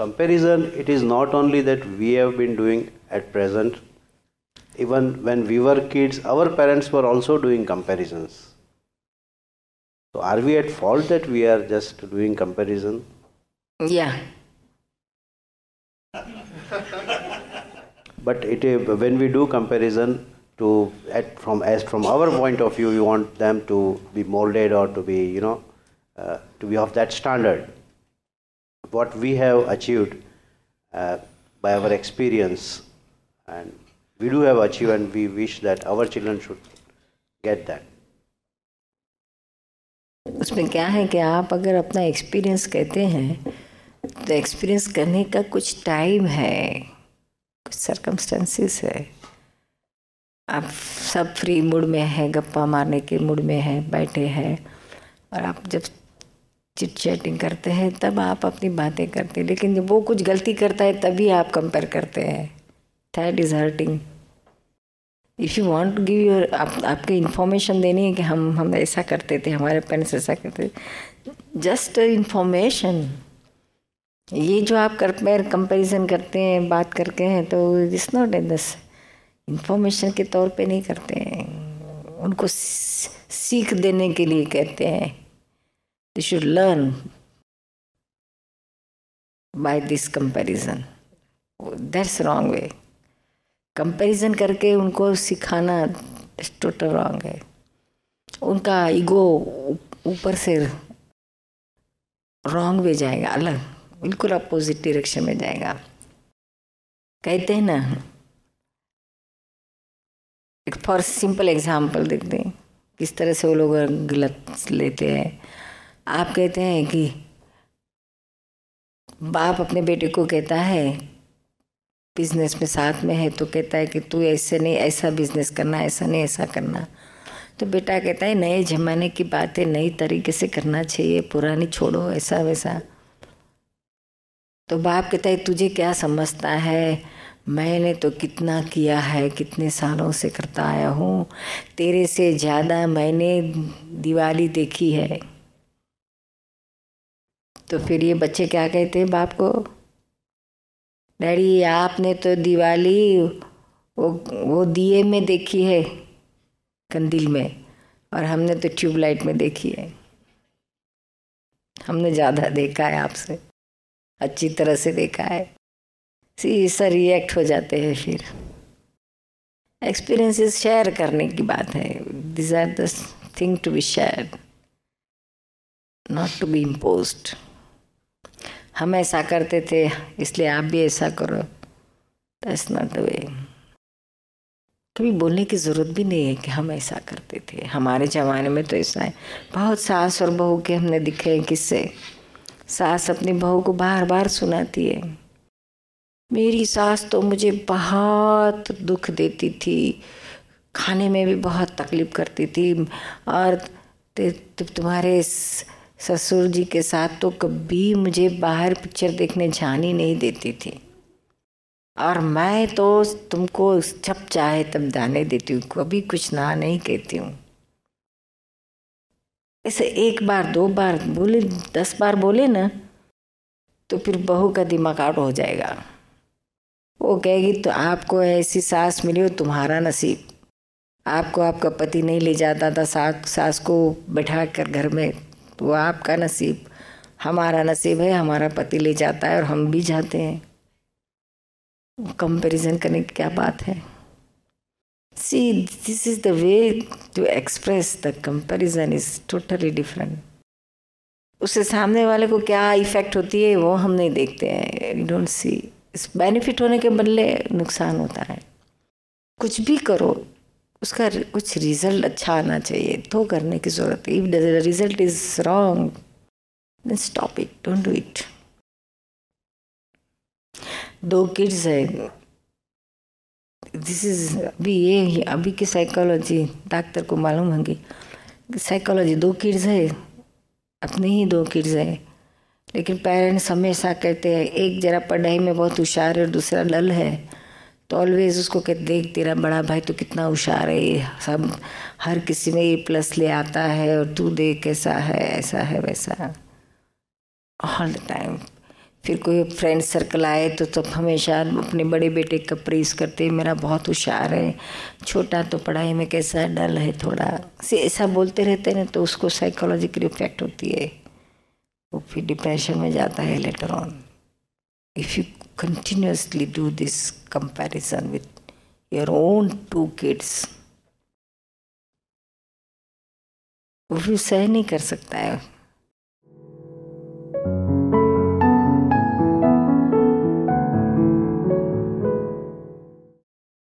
comparison it is not only that we have been doing at present even when we were kids our parents were also doing comparisons. So are we at fault that we are just doing comparison? Yeah. But it when we do comparison to at from as from our point of view we want them to be molded or to be you know uh, to be of that standard what we have achieved uh, by our experience and we do have achieved and we wish that our children should get that उसमें क्या है कि आप अगर अपना experience कहते हैं तो एक्सपीरियंस करने का कुछ टाइम है कुछ सरकमस्टेंसेस है आप सब फ्री मूड में है गप्पा मारने के मूड में है बैठे हैं और आप जब चिट चैटिंग करते हैं, तब आप अपनी बातें करते हैं। लेकिन जब वो कुछ गलती करता है, तभी आप कंपेयर करते हैं। That is hurting if you want to give your आप, आपके इन्फॉर्मेशन देनी है कि हम हम ऐसा करते थे, हमारे पेरेंट्स ऐसा करते थे। जस्ट इन्फॉर्मेशन ये जो आप कंपेयर कंपेरिजन करते हैं, बात करके हैं तो इट्स नॉट इन दस इंफॉर्मेशन के तौर पे नहीं करते हैं। उनको सीख देने के लिए कहते हैं। They should learn by this comparison. That's wrong way. Comparison करके उनको सिखाना टोटल रॉन्ग है। उनका ईगो ऊपर से रॉन्ग में जाएगा, अलग, बिल्कुल अपोजिट डायरेक्शन में जाएगा। कहते हैं ना, एक फॉर सिंपल एग्जांपल देखते हैं, किस तरह से वो लोग गलत लेते हैं। आप कहते हैं कि बाप अपने बेटे को कहता है, बिज़नेस में साथ में है तो कहता है कि, तू ऐसे नहीं, ऐसा बिज़नेस करना, ऐसा नहीं, ऐसा करना। तो बेटा कहता है, नए जमाने की बातें नई तरीके से करना चाहिए, पुरानी छोड़ो, ऐसा वैसा। तो बाप कहता है, तुझे क्या समझता है? मैंने तो कितना किया है, कितने सालों से करता आया हूँ। तेरे से ज़्यादा मैंने दिवाली देखी है। तो फिर ये बच्चे क्या कहते हैं बाप को? डैडी, आपने तो दिवाली वो वो दिए में देखी है कंदिल में और हमने तो ट्यूबलाइट में देखी है। हमने ज़्यादा देखा है आपसे, अच्छी तरह से देखा है। सी सर रिएक्ट हो जाते हैं फिर। एक्सपीरियंसेस शेयर करने की बात है। This are the thing to be share not to be imposed हम ऐसा करते थे, इसलिए आप भी ऐसा करो। दैट्स नॉट वे कभी बोलने की ज़रूरत भी नहीं है कि हम ऐसा करते थे। हमारे ज़माने में तो ऐसा है। बहुत सास और बहू के हमने दिखे हैं किससे। सास अपनी बहू को बार बार सुनाती है। मेरी सास तो मुझे बहुत दुख देती थी। खाने में भी बहुत तकलीफ़ करती थी। और तुम्हारे ससुर जी के साथ तो कभी मुझे बाहर पिक्चर देखने जानी नहीं देती थी। और मैं तो तुमको जब चाहे तब जाने देती हूँ, कभी कुछ ना नहीं कहती हूँ। ऐसे एक बार, दो बार बोले, दस बार बोले ना तो फिर बहू का दिमाग आउट हो जाएगा। वो कहेगी तो आपको ऐसी सास मिली हो, तुम्हारा नसीब। आपको आपका पति नहीं ले जाता था सास सास को बैठा कर घर में वो आपका नसीब, हमारा नसीब है, हमारा पति ले जाता है और हम भी जाते हैं। कंपैरिजन करने की क्या बात है? See this is the way to express the comparison is totally different उससे सामने वाले को क्या इफ़ेक्ट होती है, वो हम नहीं देखते हैं। यू डोंट सी इस बेनिफिट होने के बदले नुकसान होता है। कुछ भी करो उसका कुछ रिज़ल्ट अच्छा आना चाहिए। तो करने की ज़रूरत है। If the result is wrong then stop it don't do it to kids है। दिस इज़ अभी ये अभी की साइकोलॉजी डॉक्टर को मालूम होंगी। साइकोलॉजी दो किड्स है। अपने ही दो किड्स है। लेकिन पेरेंट्स हमेशा कहते हैं, एक जरा पढ़ाई में बहुत होशियार है और दूसरा डल है। तो ऑलवेज उसको कहते देख तेरा बड़ा भाई तो कितना होशियार है ये सब। हर किसी में ए प्लस ले आता है और तू देख कैसा है, ऐसा है, वैसा। ऑल द टाइम फिर कोई फ्रेंड सर्कल आए तो सब हमेशा अपने बड़े बेटे का प्रेस करते मेरा बहुत होशियार है। छोटा तो पढ़ाई में कैसा डल है थोड़ा। से ऐसा बोलते रहते हैं तो उसको साइकोलॉजिकल इफ़ेक्ट होती है। वो फिर डिप्रेशन में जाता है later on if you continuously do this comparison with your own two kids, वो फिर सह नहीं कर सकता है